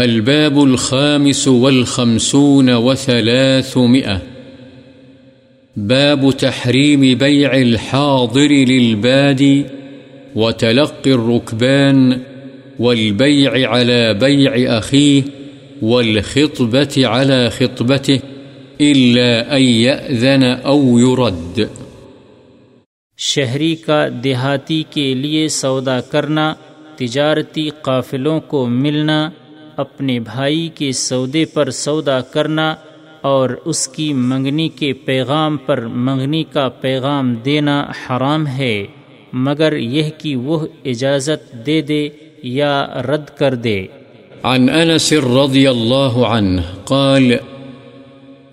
الباب الخامس والخمسون وثلاثمئة باب تحريم بيع الحاضر للبادي وتلقي الركبان والبيع على بيع أخيه والخطبة على خطبته إلا أن يأذن أو يرد. شہری کا دیہاتی کے لیے سودا کرنا، تجارتی قافلوں کو ملنا اپنے بھائی کے سودے پر سودا کرنا اور اس کی منگنی کے پیغام پر منگنی کا پیغام دینا حرام ہے، مگر یہ کہ وہ اجازت دے دے یا رد کر دے۔ عن أنس رضي الله عنه قال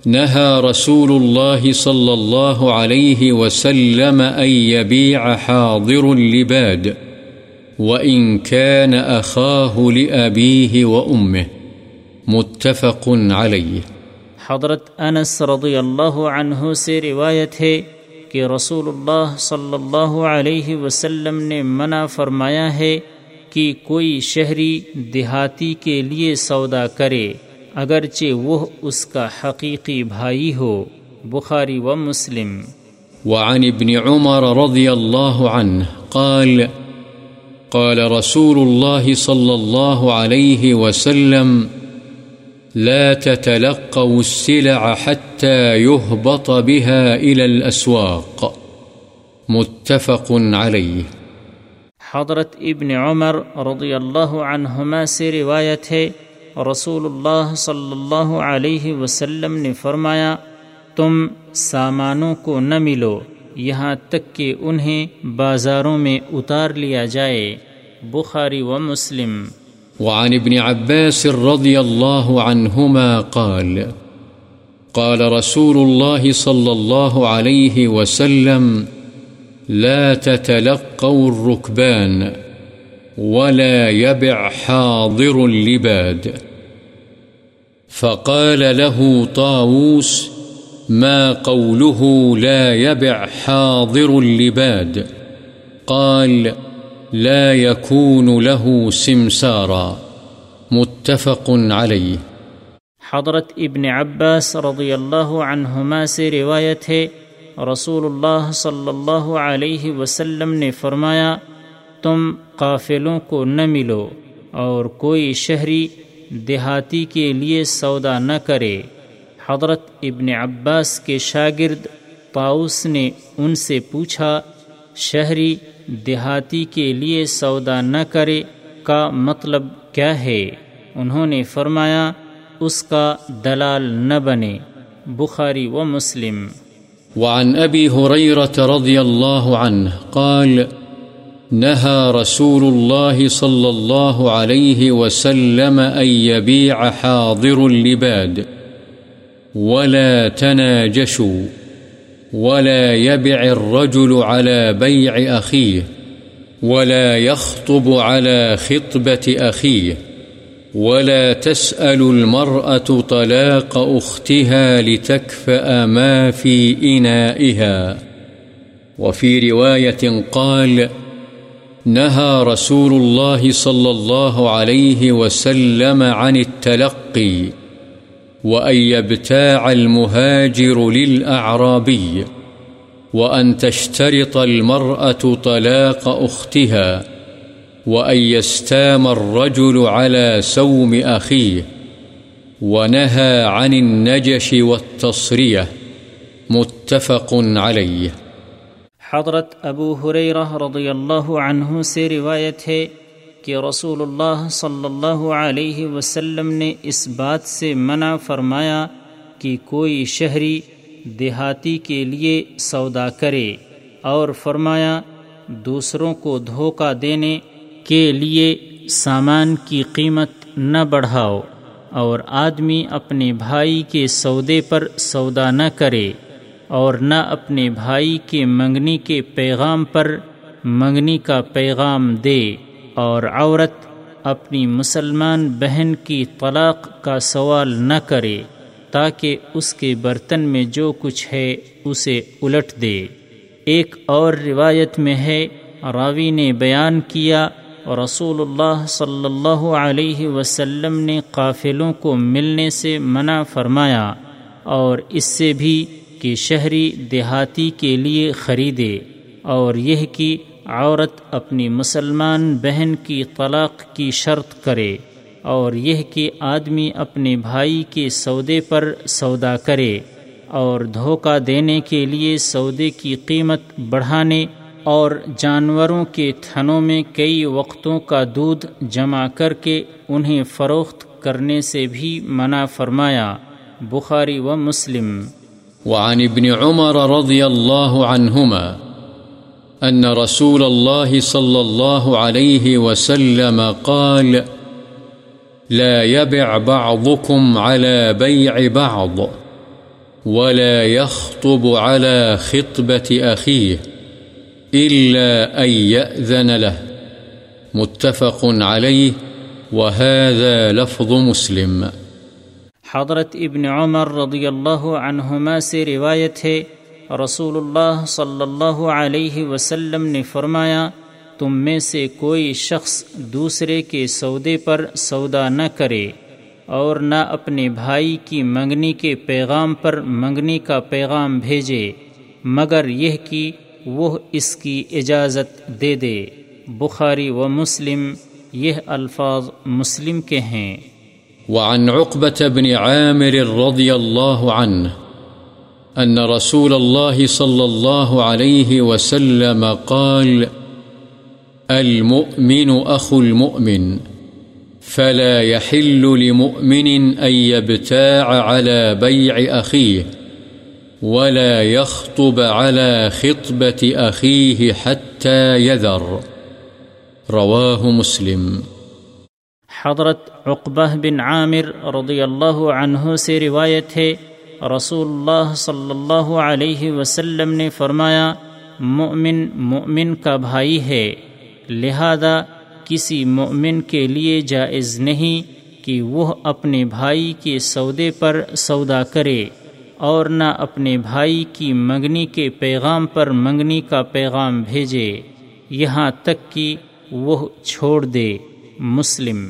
نهى رسول الله صلى الله عليه وسلم أن يبيع حاضر لباد۔ وإن كان أخاه لأبيه وأمه متفق عليه حضرت انس رضی اللہ عنہ سے روایت ہے کہ رسول اللہ صلی اللہ علیہ وسلم نے منع فرمایا ہے کہ کوئی شہری دیہاتی کے لیے سودا کرے اگرچہ وہ اس کا حقیقی بھائی ہو۔ بخاری و مسلم۔ وعن ابن عمر رضي الله عنه قال قال رسول الله صلى الله عليه وسلم، لا تتلقوا السلع حتى يهبط بها إلى الأسواق. متفق عليه حضرت ابن عمر رضی اللہ عنہما سے روایت ہے، رسول اللہ صلی اللہ علیہ وسلم نے فرمایا، تم سامانوں کو نہ ملو۔ یہاں تک کہ انہیں بازاروں میں اتار لیا جائے۔ بخاری و مسلم۔ وعن ابن عباس رضي الله عنهما قال قال رسول الله صلى الله عليه وسلم، لا تتلقوا الركبان ولا يبع حاضر اللباد فقال له طاووس ما قوله لا يبع حاضر اللباد. قال لا يكون له سمسارا. متفق عليه. حضرت ابن عباس رضی اللہ عنہما سے روایت ہے، رسول اللہ صلی اللہ علیہ وسلم نے فرمایا، تم قافلوں کو نہ ملو اور کوئی شہری دیہاتی کے لیے سودا نہ کرے۔ حضرت ابن عباس کے شاگرد پاؤس نے ان سے پوچھا، شہری دیہاتی کے لیے سودا نہ کرے کا مطلب کیا ہے؟ انہوں نے فرمایا، اس کا دلال نہ بنے۔ بخاری و مسلم۔ وعن أبي هريرة رضي الله عنه قال نهى رسول الله صلى الله عليه وسلم أن يبيع حاضر اللباد ولا تناجشوا ولا يبع الرجل على بيع أخيه ولا يخطب على خطبة أخيه ولا تسأل المرأة طلاق أختها لتكفأ ما في إنائها وفي رواية قال نهى رسول الله صلى الله عليه وسلم عن التلقي وأن يبتاع المهاجر للأعرابي وأن تشترط المرأة طلاق أختها وأن يستام الرجل على سوم أخيه ونهى عن النجش والتصرية متفق عليه حضرت ابو حریرہ رضی اللہ عنہ سے روایت ہے کہ رسول اللہ صلی اللہ علیہ وسلم نے اس بات سے منع فرمایا کہ کوئی شہری دیہاتی کے لیے سودا کرے اور فرمایا دوسروں کو دھوکہ دینے کے لیے سامان کی قیمت نہ بڑھاؤ اور آدمی اپنے بھائی کے سودے پر سودا نہ کرے اور نہ اپنے بھائی کے منگنی کے پیغام پر منگنی کا پیغام دے۔ اور عورت اپنی مسلمان بہن کی طلاق کا سوال نہ کرے تاکہ اس کے برتن میں جو کچھ ہے اسے الٹ دے۔ ایک اور روایت میں ہے، راوی نے بیان کیا رسول اللہ صلی اللہ علیہ وسلم نے قافلوں کو ملنے سے منع فرمایا اور اس سے بھی کہ شہری دیہاتی کے لیے خریدے اور یہ کہ عورت اپنی مسلمان بہن کی طلاق کی شرط کرے اور یہ کہ آدمی اپنے بھائی کے سودے پر سودا کرے اور دھوکہ دینے کے لیے سودے کی قیمت بڑھانے اور جانوروں کے تھنوں میں کئی وقتوں کا دودھ جمع کر کے انہیں فروخت کرنے سے بھی منع فرمایا، بخاری و مسلم۔ وعن ابن عمر رضی اللہ عنہما أن رسول الله صلى الله عليه وسلم قال، لا يبع بعضكم على بيع بعض، ولا يخطب على خطبة أخيه إلا أن يأذن له، متفق عليه، وهذا لفظ مسلم. حضرت ابن عمر رضی اللہ عنہما سے روایت ہے رسول اللہ صلی اللہ علیہ وسلم نے فرمایا، تم میں سے کوئی شخص دوسرے کے سودے پر سودا نہ کرے اور نہ اپنے بھائی کی منگنی کے پیغام پر منگنی کا پیغام بھیجے، مگر یہ کہ وہ اس کی اجازت دے دے۔ بخاری و مسلم یہ الفاظ مسلم کے ہیں۔ وعن عقبة بن عامر رضي الله عنه أن رسول الله صلى الله عليه وسلم قال، المؤمن أخو المؤمن، فلا يحل لمؤمن أن يبتاع على بيع أخيه، ولا يخطب على خطبة أخيه حتى يذر. رواه مسلم. حضرت عقبہ بن عامر رضی اللہ عنہ سے روایت ہے رسول اللہ صلی اللہ علیہ وسلم نے فرمایا، مؤمن مؤمن کا بھائی ہے، لہذا کسی مؤمن کے لیے جائز نہیں کہ وہ اپنے بھائی کے سودے پر سودا کرے، اور نہ اپنے بھائی کی منگنی کے پیغام پر منگنی کا پیغام بھیجے۔ یہاں تک کہ وہ چھوڑ دے۔ مسلم